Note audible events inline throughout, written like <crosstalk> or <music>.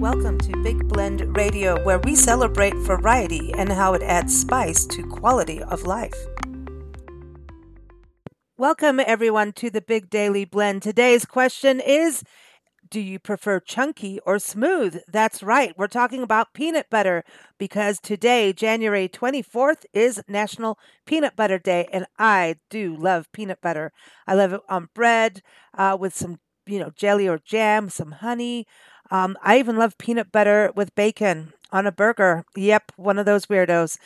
Welcome to Big Blend Radio, where we celebrate variety and how it adds spice to quality of life. Welcome, everyone, to the Big Daily Blend. Today's question is Do you prefer chunky or smooth? That's right, we're talking about peanut butter because today, January 24th, is National Peanut Butter Day, and I do love peanut butter. I love it on bread uh, with some you know, jelly or jam, some honey. Um, I even love peanut butter with bacon on a burger. Yep, one of those weirdos.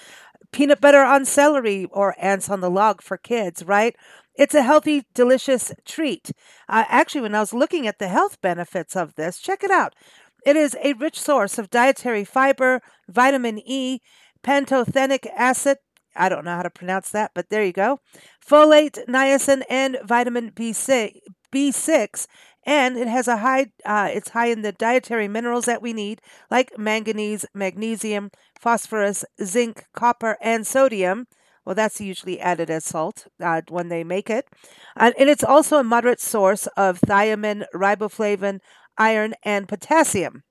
Peanut butter on celery or ants on the log for kids, right? It's a healthy, delicious treat. Uh, actually, when I was looking at the health benefits of this, check it out. It is a rich source of dietary fiber, vitamin E, pantothenic acid. I don't know how to pronounce that, but there you go. Folate, niacin, and vitamin B6, B6 and it has a high uh, it's high in the dietary minerals that we need like manganese magnesium phosphorus zinc copper and sodium. Well that's usually added as salt uh, when they make it. And it's also a moderate source of thiamine riboflavin iron and potassium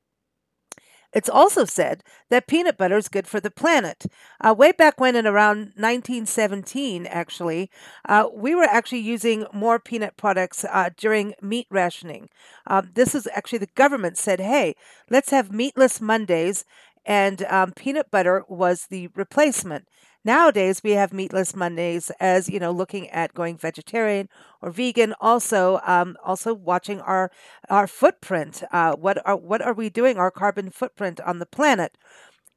it's also said that peanut butter is good for the planet. Uh, way back when, in around 1917, actually, uh, we were actually using more peanut products uh, during meat rationing. Um, this is actually the government said, hey, let's have meatless Mondays, and um, peanut butter was the replacement. Nowadays, we have meatless Mondays as you know, looking at going vegetarian or vegan. Also, um, also watching our our footprint. Uh, what are what are we doing? Our carbon footprint on the planet.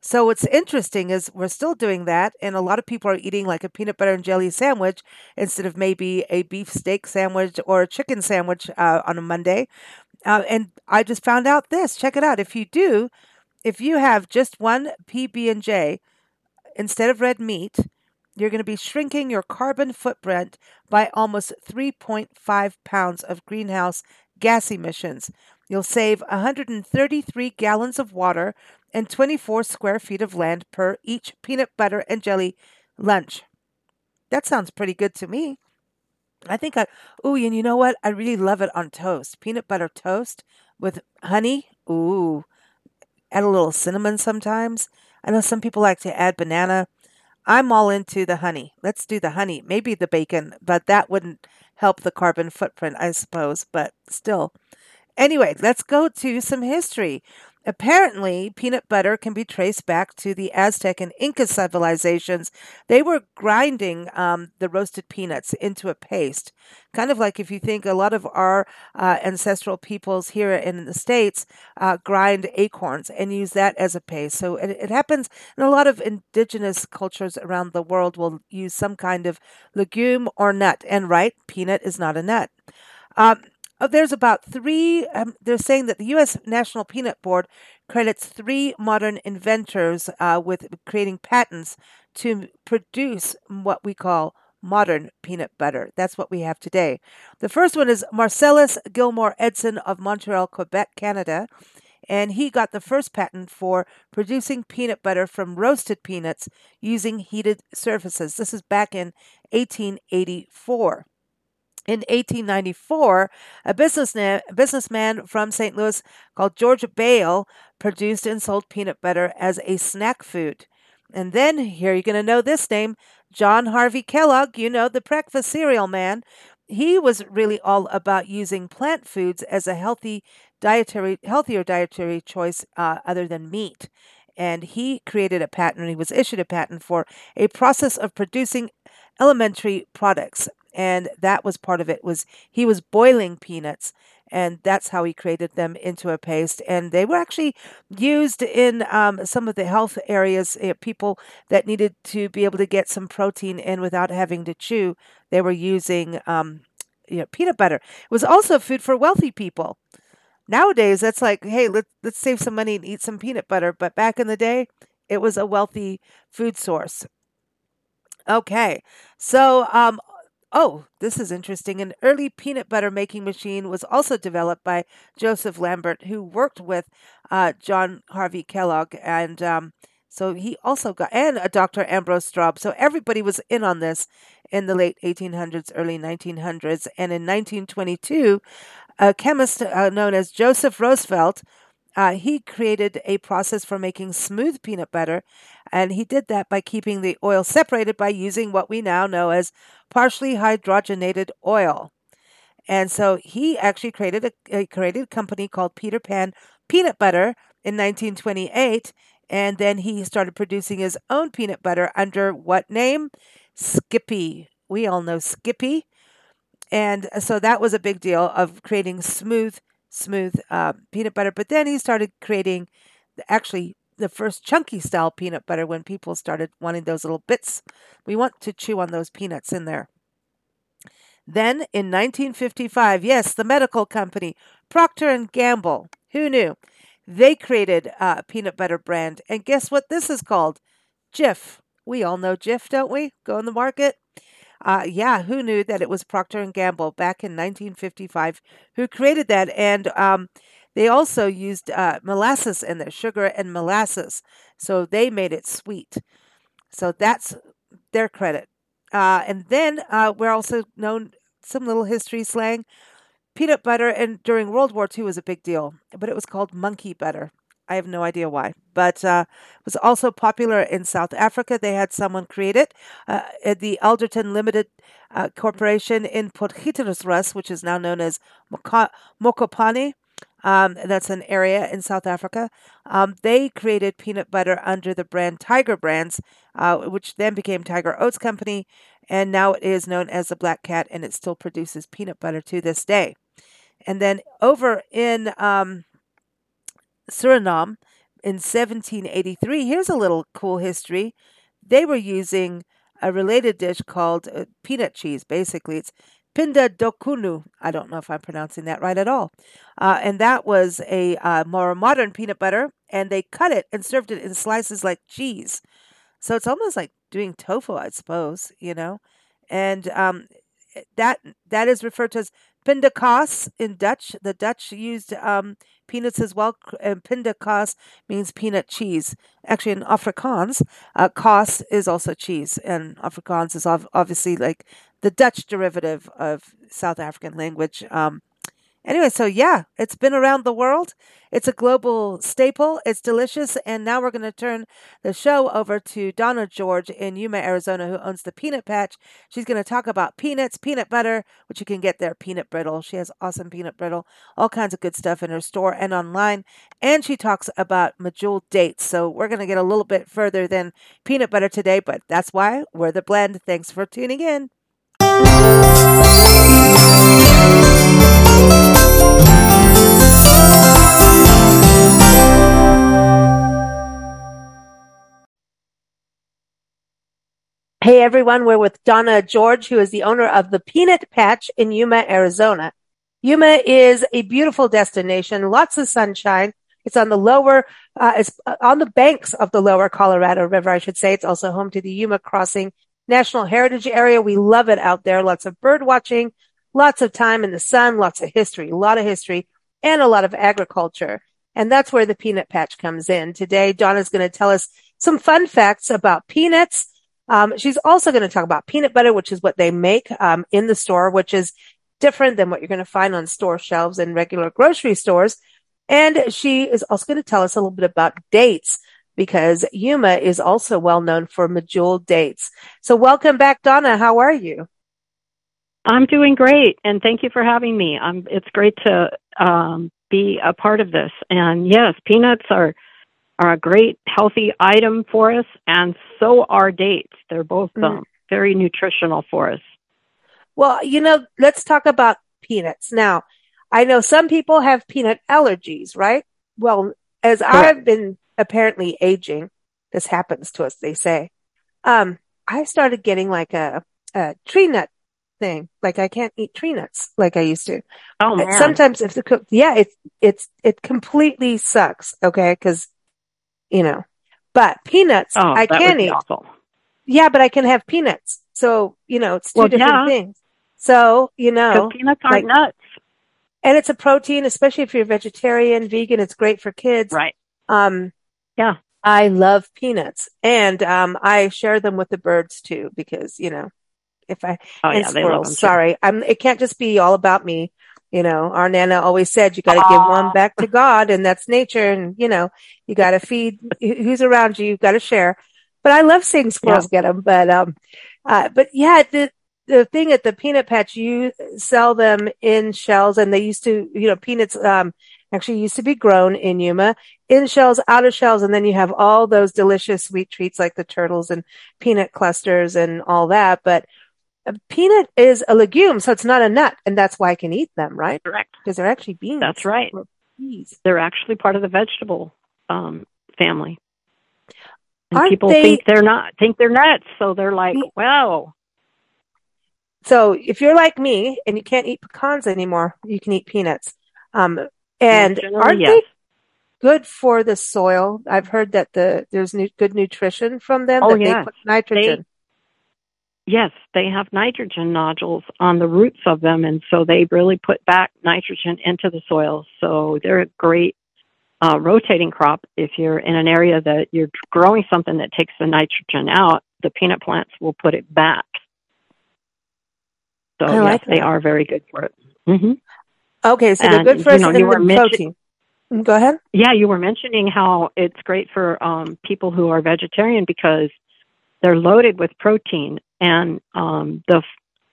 So what's interesting is we're still doing that, and a lot of people are eating like a peanut butter and jelly sandwich instead of maybe a beef steak sandwich or a chicken sandwich uh, on a Monday. Uh, and I just found out this. Check it out. If you do, if you have just one PB and J instead of red meat, you're going to be shrinking your carbon footprint by almost 3.5 pounds of greenhouse gas emissions. You'll save 133 gallons of water and 24 square feet of land per each peanut butter and jelly lunch. That sounds pretty good to me. I think I, ooh, and you know what? I really love it on toast. Peanut butter toast with honey. Ooh, add a little cinnamon sometimes. I know some people like to add banana. I'm all into the honey. Let's do the honey. Maybe the bacon, but that wouldn't help the carbon footprint, I suppose, but still. Anyway, let's go to some history. Apparently, peanut butter can be traced back to the Aztec and Inca civilizations. They were grinding um, the roasted peanuts into a paste. Kind of like if you think a lot of our uh, ancestral peoples here in the States uh, grind acorns and use that as a paste. So it, it happens in a lot of indigenous cultures around the world will use some kind of legume or nut. And right, peanut is not a nut. Um, uh, there's about three, um, they're saying that the U.S. National Peanut Board credits three modern inventors uh, with creating patents to produce what we call modern peanut butter. That's what we have today. The first one is Marcellus Gilmore Edson of Montreal, Quebec, Canada. And he got the first patent for producing peanut butter from roasted peanuts using heated surfaces. This is back in 1884. In 1894, a businessman, businessman from St. Louis called George Bayle produced and sold peanut butter as a snack food. And then, here you're going to know this name John Harvey Kellogg, you know, the breakfast cereal man. He was really all about using plant foods as a healthy dietary, healthier dietary choice uh, other than meat. And he created a patent, and he was issued a patent for a process of producing elementary products and that was part of it was he was boiling peanuts and that's how he created them into a paste and they were actually used in um, some of the health areas uh, people that needed to be able to get some protein in without having to chew they were using um, you know, peanut butter. It was also food for wealthy people. Nowadays that's like hey let's, let's save some money and eat some peanut butter but back in the day it was a wealthy food source. Okay so um, Oh, this is interesting. An early peanut butter making machine was also developed by Joseph Lambert, who worked with uh, John Harvey Kellogg. And um, so he also got, and a Dr. Ambrose Straub. So everybody was in on this in the late 1800s, early 1900s. And in 1922, a chemist uh, known as Joseph Rosefield uh, he created a process for making smooth peanut butter, and he did that by keeping the oil separated by using what we now know as partially hydrogenated oil. And so he actually created a, a created a company called Peter Pan Peanut Butter in 1928, and then he started producing his own peanut butter under what name? Skippy. We all know Skippy. And so that was a big deal of creating smooth, smooth uh, peanut butter. But then he started creating actually the first chunky style peanut butter when people started wanting those little bits. We want to chew on those peanuts in there. Then in 1955, yes, the medical company Procter and Gamble, who knew? They created a peanut butter brand, and guess what this is called? Jif. We all know Jif, don't we? Go in the market. Uh, yeah, who knew that it was Procter and Gamble back in 1955 who created that? And um, they also used uh, molasses in their sugar and molasses, so they made it sweet. So that's their credit. Uh, and then uh, we're also known some little history slang. Peanut butter, and during World War II was a big deal, but it was called monkey butter. I have no idea why, but uh, it was also popular in South Africa. They had someone create it. Uh, the Alderton Limited uh, Corporation in Potgietersrus, which is now known as Mokopane. Um, that's an area in South Africa. Um, they created peanut butter under the brand Tiger Brands, uh, which then became Tiger Oats Company, and now it is known as the Black Cat, and it still produces peanut butter to this day. And then over in um, Suriname in 1783. Here's a little cool history. They were using a related dish called uh, peanut cheese. Basically, it's pinda dokunu. I don't know if I'm pronouncing that right at all. Uh, and that was a uh, more modern peanut butter, and they cut it and served it in slices like cheese. So it's almost like doing tofu, I suppose, you know. And um, that that is referred to as pindakaas in Dutch. The Dutch used um, peanuts as well. And pindakaas means peanut cheese. Actually, in Afrikaans, uh, kaas is also cheese, and Afrikaans is ov- obviously like the Dutch derivative of South African language. Um, Anyway, so yeah, it's been around the world. It's a global staple. It's delicious. And now we're going to turn the show over to Donna George in Yuma, Arizona, who owns the Peanut Patch. She's going to talk about peanuts, peanut butter, which you can get there, peanut brittle. She has awesome peanut brittle, all kinds of good stuff in her store and online. And she talks about medjool dates. So we're going to get a little bit further than peanut butter today, but that's why we're the blend. Thanks for tuning in. Hey everyone, we're with Donna George, who is the owner of the Peanut Patch in Yuma, Arizona. Yuma is a beautiful destination, lots of sunshine. It's on the lower, uh, it's uh, on the banks of the lower Colorado River, I should say. It's also home to the Yuma Crossing National Heritage Area. We love it out there. Lots of bird watching, lots of time in the sun, lots of history, a lot of history, and a lot of agriculture. And that's where the peanut patch comes in. Today, Donna's going to tell us some fun facts about peanuts um, she's also going to talk about peanut butter, which is what they make um, in the store, which is different than what you're going to find on store shelves in regular grocery stores. And she is also going to tell us a little bit about dates because Yuma is also well known for medjool dates. So welcome back, Donna. How are you? I'm doing great, and thank you for having me. I'm, it's great to um, be a part of this. And yes, peanuts are are a great healthy item for us, and so are dates. They're both mm. um, very nutritional for us. Well, you know, let's talk about peanuts. Now, I know some people have peanut allergies, right? Well, as Correct. I've been apparently aging, this happens to us, they say. Um, I started getting like a, a tree nut thing. Like I can't eat tree nuts like I used to. Oh man. Sometimes if the cook, yeah, it's, it's, it completely sucks. Okay. Cause you know. But peanuts, oh, I can eat. Awful. Yeah, but I can have peanuts. So, you know, it's two well, different yeah. things. So, you know. Peanuts aren't like, nuts. And it's a protein, especially if you're vegetarian, vegan, it's great for kids. Right. Um, yeah. I love peanuts and, um, I share them with the birds too, because, you know, if I, oh, and yeah, squirrels, sorry, I'm, it can't just be all about me You know, our Nana always said you got to give one back to God and that's nature. And, you know, you got to feed who's around you. You've got to share. But I love seeing squirrels yeah. get them. But, um, uh, but yeah, the, the thing at the peanut patch, you sell them in shells and they used to, you know, peanuts, um, actually used to be grown in Yuma in shells, out of shells. And then you have all those delicious sweet treats like the turtles and peanut clusters and all that. But a peanut is a legume, so it's not a nut. And that's why I can eat them, right? Correct. Because they're actually beans. That's right. Peas. They're actually part of the vegetable um, family. And Aren't people they, think they're not, think they're nuts. So they're like, wow. So if you're like me and you can't eat pecans anymore, you can eat peanuts. Um, and aren't yes. they good for the soil? I've heard that the there's new, good nutrition from them. Oh, that yes. they put nitrogen. Yes, they have nitrogen nodules on the roots of them, and so they really put back nitrogen into the soil. So they're a great uh, rotating crop. If you're in an area that you're growing something that takes the nitrogen out, the peanut plants will put it back. So I like yes, they are very good for it. Mm-hmm. Okay, so they're good for you know, and you were mention- protein. Mm, Go ahead. Yeah, you were mentioning how it's great for um, people who are vegetarian because they're loaded with protein, and um, the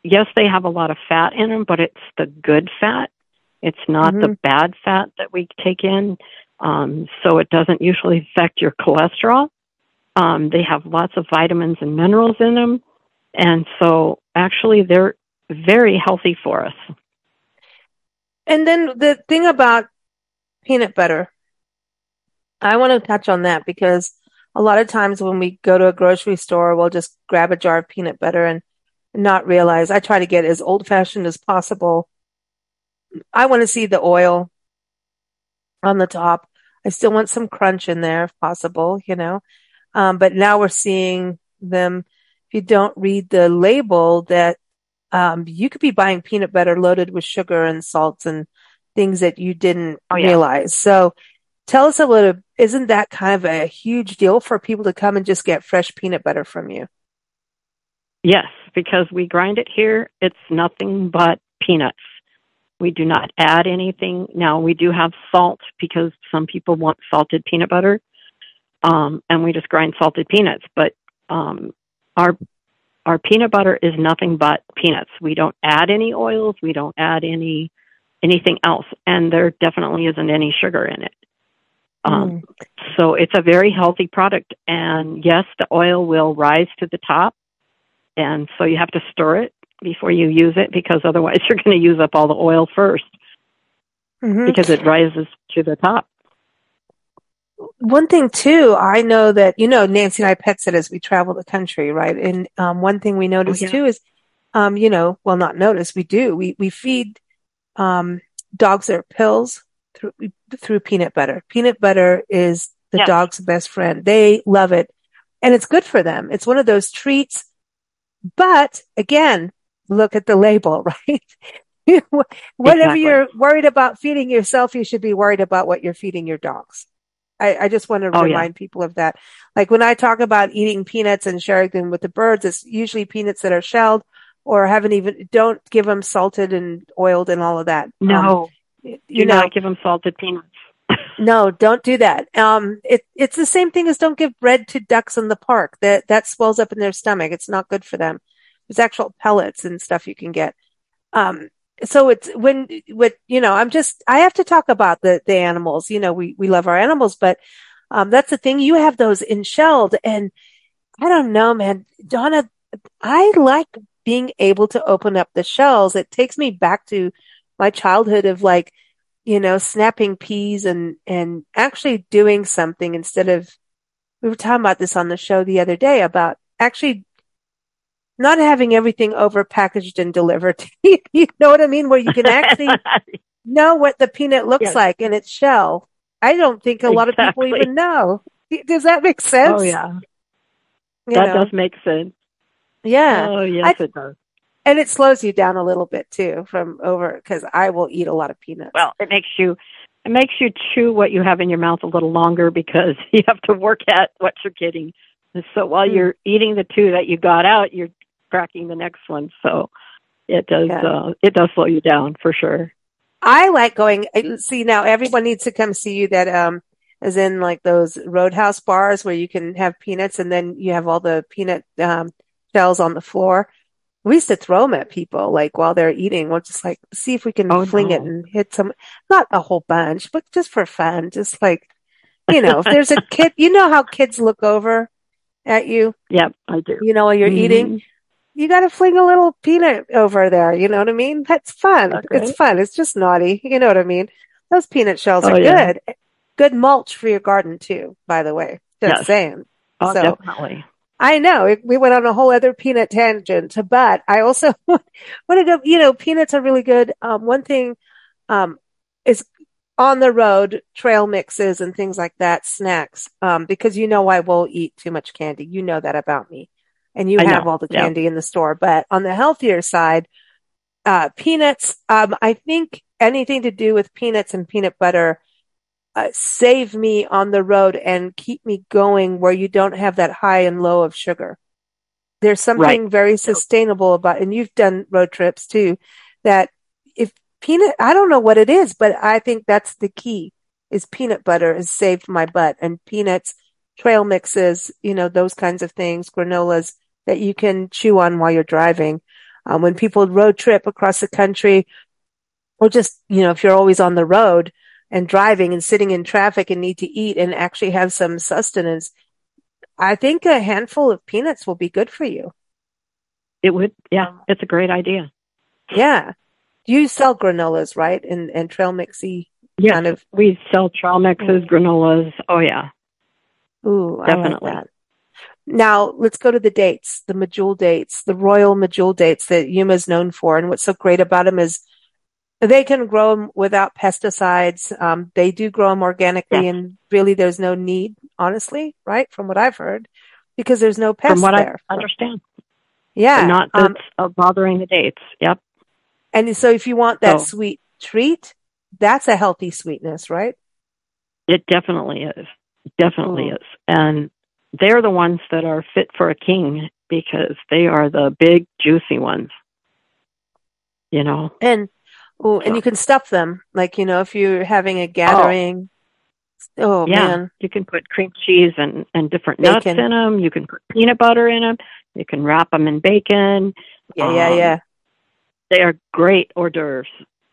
yes, they have a lot of fat in them, but it's the good fat. It's not the bad fat that we take in, um, so it doesn't usually affect your cholesterol. Um, they have lots of vitamins and minerals in them, and so actually they're very healthy for us. And then the thing about peanut butter, I want to touch on that because a lot of times when we go to a grocery store, we'll just grab a jar of peanut butter and not realize I try to get as old fashioned as possible. I want to see the oil on the top. I still want some crunch in there if possible, you know. Um, but now we're seeing them. If you don't read the label, that um, you could be buying peanut butter loaded with sugar and salts and things that you didn't Oh, yeah. realize. So tell us a little, isn't that kind of a huge deal for people to come and just get fresh peanut butter from you? Yes, because we grind it here. It's nothing but peanuts. We do not add anything. Now we do have salt because some people want salted peanut butter, um, and we just grind salted peanuts. But um, our our peanut butter is nothing but peanuts. We don't add any oils. We don't add any anything else, and there definitely isn't any sugar in it. Um, So it's a very healthy product. And yes, the oil will rise to the top. And so you have to stir it before you use it because otherwise <laughs> you're going to use up all the oil first Mhm. because it rises to the top. one thing too, I know that, you know, Nancy and I pet sit as we travel the country, right? And, um, one thing we notice yeah. too is, um, you know, well, not notice, we do, we, we feed, um, dogs their pills through, through peanut butter. Peanut butter is the dog's best friend. They love it and it's good for them. It's one of those treats. But again, look at the label, <laughs> right? Whatever Exactly. you're worried about feeding yourself, you should be worried about what you're feeding your dogs. I, I just want to Oh, yeah. remind people of that. Like when I talk about eating peanuts and sharing them with the birds, it's usually peanuts that are shelled or haven't even, don't give them salted and oiled and all of that. Um, No, you do know, not give them salted peanuts. <laughs> no, don't do that. Um, it, it's the same thing as don't give bread to ducks in the park. That, that swells up in their stomach. It's not good for them. There's actual pellets and stuff you can get. Um, so it's when, what, you know, I'm just, I have to talk about the, the animals. You know, we, we love our animals, but, um, that's the thing. You have those in shelled and I don't know, man. Donna, I like being able to open up the shells. It takes me back to my childhood of like, you know, snapping peas and, and actually doing something instead of, we were talking about this on the show the other day about actually not having everything over packaged and delivered. <laughs> you know what I mean? Where you can actually <laughs> know what the peanut looks Yes. like in its shell. I don't think a lot of people even know. <laughs> Does that make oh, sense? oh, yeah. You that know? does make sense. Yeah. Oh, yes, I- it does. And it slows you down a little bit too from over, cause I will eat a lot of peanuts. Well, it makes you it makes you chew what you have in your mouth a little longer because <laughs> you have to work at what you're getting. So while Hmm. you're eating the two that you got out, you're cracking the next one. So it does Yeah. uh, it does slow you down for sure. I like going. See now, everyone needs to come see you. That um, is in like those Roadhouse bars where you can have peanuts, and then you have all the peanut um, shells on the floor. We used to throw them at people like while they're eating. We'll just like see if we can Oh, fling it and hit some, not a whole bunch, but just for fun. Just like you know, if there's a <laughs> kid, you know how kids look over at you. Yep, I do. You know while you're eating, Mhm. you got to fling a little peanut over there. You know what I mean? That's fun. That's It's fun. It's just naughty. You know what I mean? Those peanut shells Oh, are yeah. good. Good mulch for your garden too, by the way. Just Yes. saying. Oh, So- definitely. I know it, we went on a whole other peanut tangent, but I also <laughs> want to go, you know, peanuts are really good. Um, one thing, um, is on the road trail mixes and things like that, snacks. Um, because you know, I will eat too much candy. You know that about me and you I have know. all the Yeah. candy in the store, but on the healthier side, uh, peanuts, um, I think anything to do with peanuts and peanut butter, uh, save me on the road and keep me going where you don't have that high and low of sugar. There's something very sustainable about, and you've done road trips too, that if peanut, I don't know what it is, but I think that's the key is peanut butter has saved my butt and peanuts, trail mixes, you know, those kinds of things, granolas that you can chew on while you're driving. Um, when people road trip across the country or just, you know, if you're always on the road and driving and sitting in traffic and need to eat and actually have some sustenance, I think a handful of peanuts will be good for you. It would, yeah, it's a great idea. Yeah. You sell granolas, right? And, and trail mixy Yes, kind of, we sell trail mixes, mm. granolas. Oh, yeah. ooh, I Definitely. like that. Now let's go to the dates, the Medjool dates, the royal Medjool dates that Yuma is known for. And what's so great about them is they can grow them without pesticides. Um, they do grow them organically Yes. and really there's no need, honestly, right? From what I've heard, because there's no pests From what there. I understand. yeah. Not um, uh, bothering the dates. Yep. and so if you want that So- sweet treat, that's a healthy sweetness, right? It definitely is. Definitely Mm. is. And they're the ones that are fit for a king because they are the big, juicy ones. You know? And oh, and So- you can stuff them, like you know, if you're having a gathering. Oh, yeah. man, You can put cream cheese and, and different nuts Bacon. in them. You can put peanut butter in them. You can wrap them in bacon. yeah, yeah, Um, yeah. They are great hors d'oeuvres.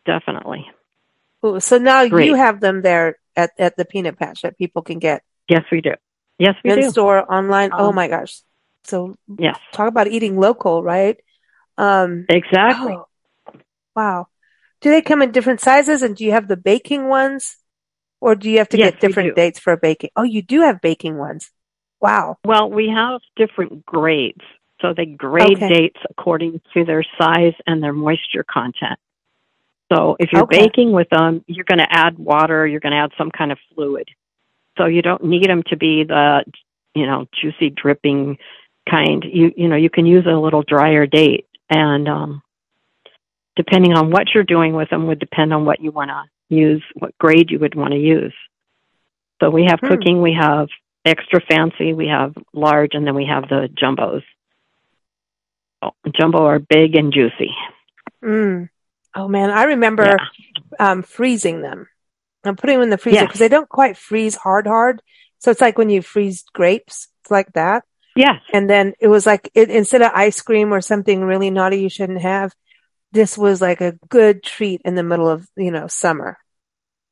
Definitely. Ooh, so now great. you have them there at at the peanut patch that people can get Yes, we do. Yes, we in do. In store, online. oh Um, my gosh! So Yes, talk about eating local, right? Um, exactly. oh, wow. Do they come in different sizes, and do you have the baking ones, or do you have to Yes, get different dates for baking? Oh, you do have baking ones. Wow. Well, we have different grades. So they grade Okay. dates according to their size and their moisture content. So if you're Okay. baking with them, you're going to add water, you're going to add some kind of fluid. So you don't need them to be the, you know, juicy dripping kind. You you know, you can use a little drier date and um depending on what you're doing with them would depend on what you want to use, what grade you would want to use. So we have Hmm. cooking, we have extra fancy, we have large, and then we have the jumbos. Oh, jumbo are big and juicy. Mm. Oh man, I remember Yeah. um, freezing them. I'm putting them in the freezer Yes. because they don't quite freeze hard, hard. So it's like when you freeze grapes, it's like that. Yes. And then it was like it, instead of ice cream or something really naughty you shouldn't have, this was like a good treat in the middle of you know summer.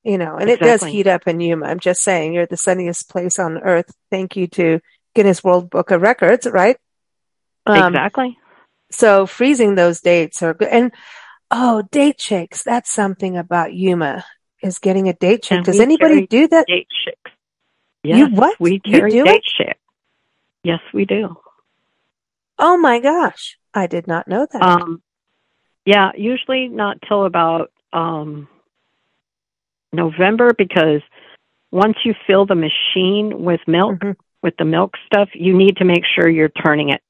You know, and it does heat up in Yuma. I'm just saying, you're the sunniest place on earth. Thank you to Guinness World Book of Records, right? Um, exactly. so freezing those dates are good. And oh, date shakes. That's something about Yuma is getting a date shake. And Does anybody carry do that? Date shakes. You Yes, what? we You do date shake. Yes, we do. Oh my gosh. I did not know that. Um, yeah, usually not till about um, November because once you fill the machine with milk, Mhm. with the milk stuff, you need to make sure you're turning it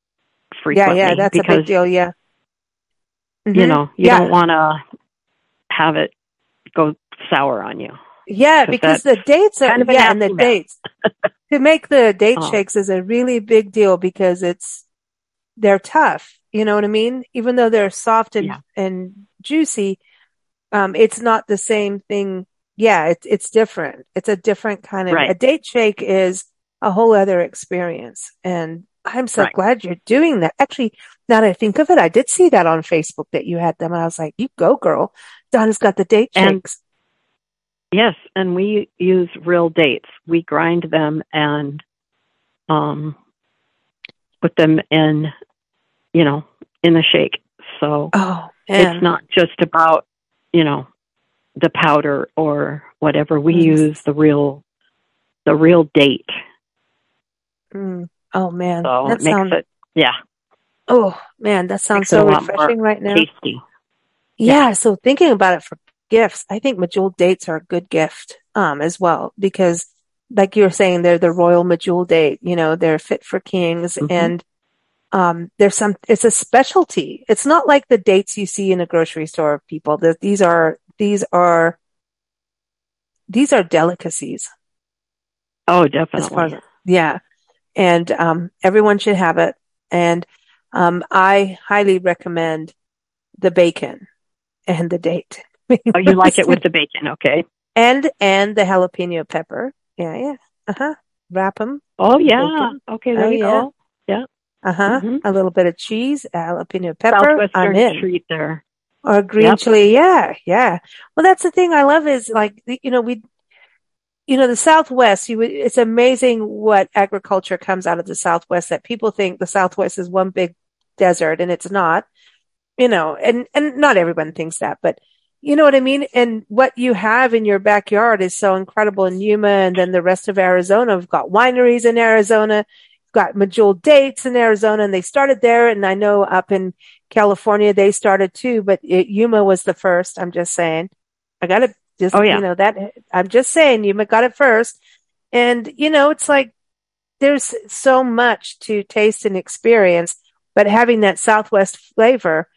frequently. yeah, yeah, that's a big deal. Yeah. You Mhm. know, you Yeah. don't want to have it go sour on you. Yeah, because the dates are kind of yeah, and the dates to make the <laughs> date Oh. shakes is a really big deal because it's they're tough. You know what I mean? Even though they're soft and Yeah. and juicy, um, it's not the same thing. Yeah, it's it's different. It's a different kind of Right. a date shake is a whole other experience. And I'm so Right. glad you're doing that. Actually, now that I think of it, I did see that on Facebook that you had them, and I was like, "You go, girl." Donna's got the date And- shakes. Yes, and we use real dates. We grind them and um, put them in, you know, in the shake. So Oh man, it's not just about, you know, the powder or whatever. We Mhm. use the real, the real date. Mm. Oh man, So that it makes sounds. it, yeah, Oh man, that sounds so a lot more refreshing right now. tasty. Yeah, so thinking about it for gifts, I think Medjool dates are a good gift um as well because like you were saying they're the royal Medjool date, you know, they're fit for kings Mhm. and um there's some it's a specialty. It's not like the dates you see in a grocery store of people. That these are these are these are delicacies Oh, far as definitely. yeah. And um everyone should have it and um I highly recommend the bacon and the date. Oh, you like it with <laughs> the bacon, okay? and and the jalapeno pepper. Yeah, yeah. Uh huh. Wrap them. Oh, yeah. Bacon. Okay, there Oh, you yeah. go. Uh huh. Mhm. A little bit of cheese, jalapeno pepper. I'm in. treat there. Or green Yep. chili. Yeah, yeah. Well, that's the thing I love is like you know we, you know the Southwest. You would, it's amazing what agriculture comes out of the Southwest. That people think the Southwest is one big desert, and it's not. You know, and and not everyone thinks that, but you know what I mean. And what you have in your backyard is so incredible in Yuma, and then the rest of Arizona. We've got wineries in Arizona. Got Medjool Dates in Arizona, and they started there. And I know up in California they started too, but it, Yuma was the first. I'm just saying. I got to just, Oh, yeah. you know, that I'm just saying Yuma got it first. And, you know, it's like there's so much to taste and experience, but having that Southwest flavor,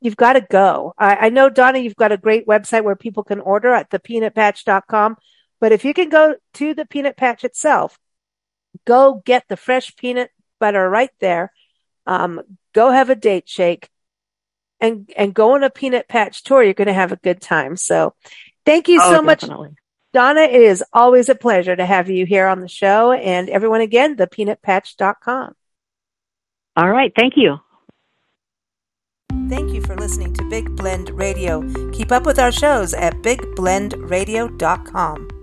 you've got to go. I, I know, Donna, you've got a great website where people can order at thepeanutpatch.com. But if you can go to the peanut patch itself, go get the fresh peanut butter right there. Um, go have a date shake and, and go on a peanut patch tour. You're going to have a good time. So thank you oh, so much. Donna. It is always a pleasure to have you here on the show and everyone again, thepeanutpatch.com. All right. Thank you. Thank you for listening to Big Blend Radio. Keep up with our shows at bigblendradio.com.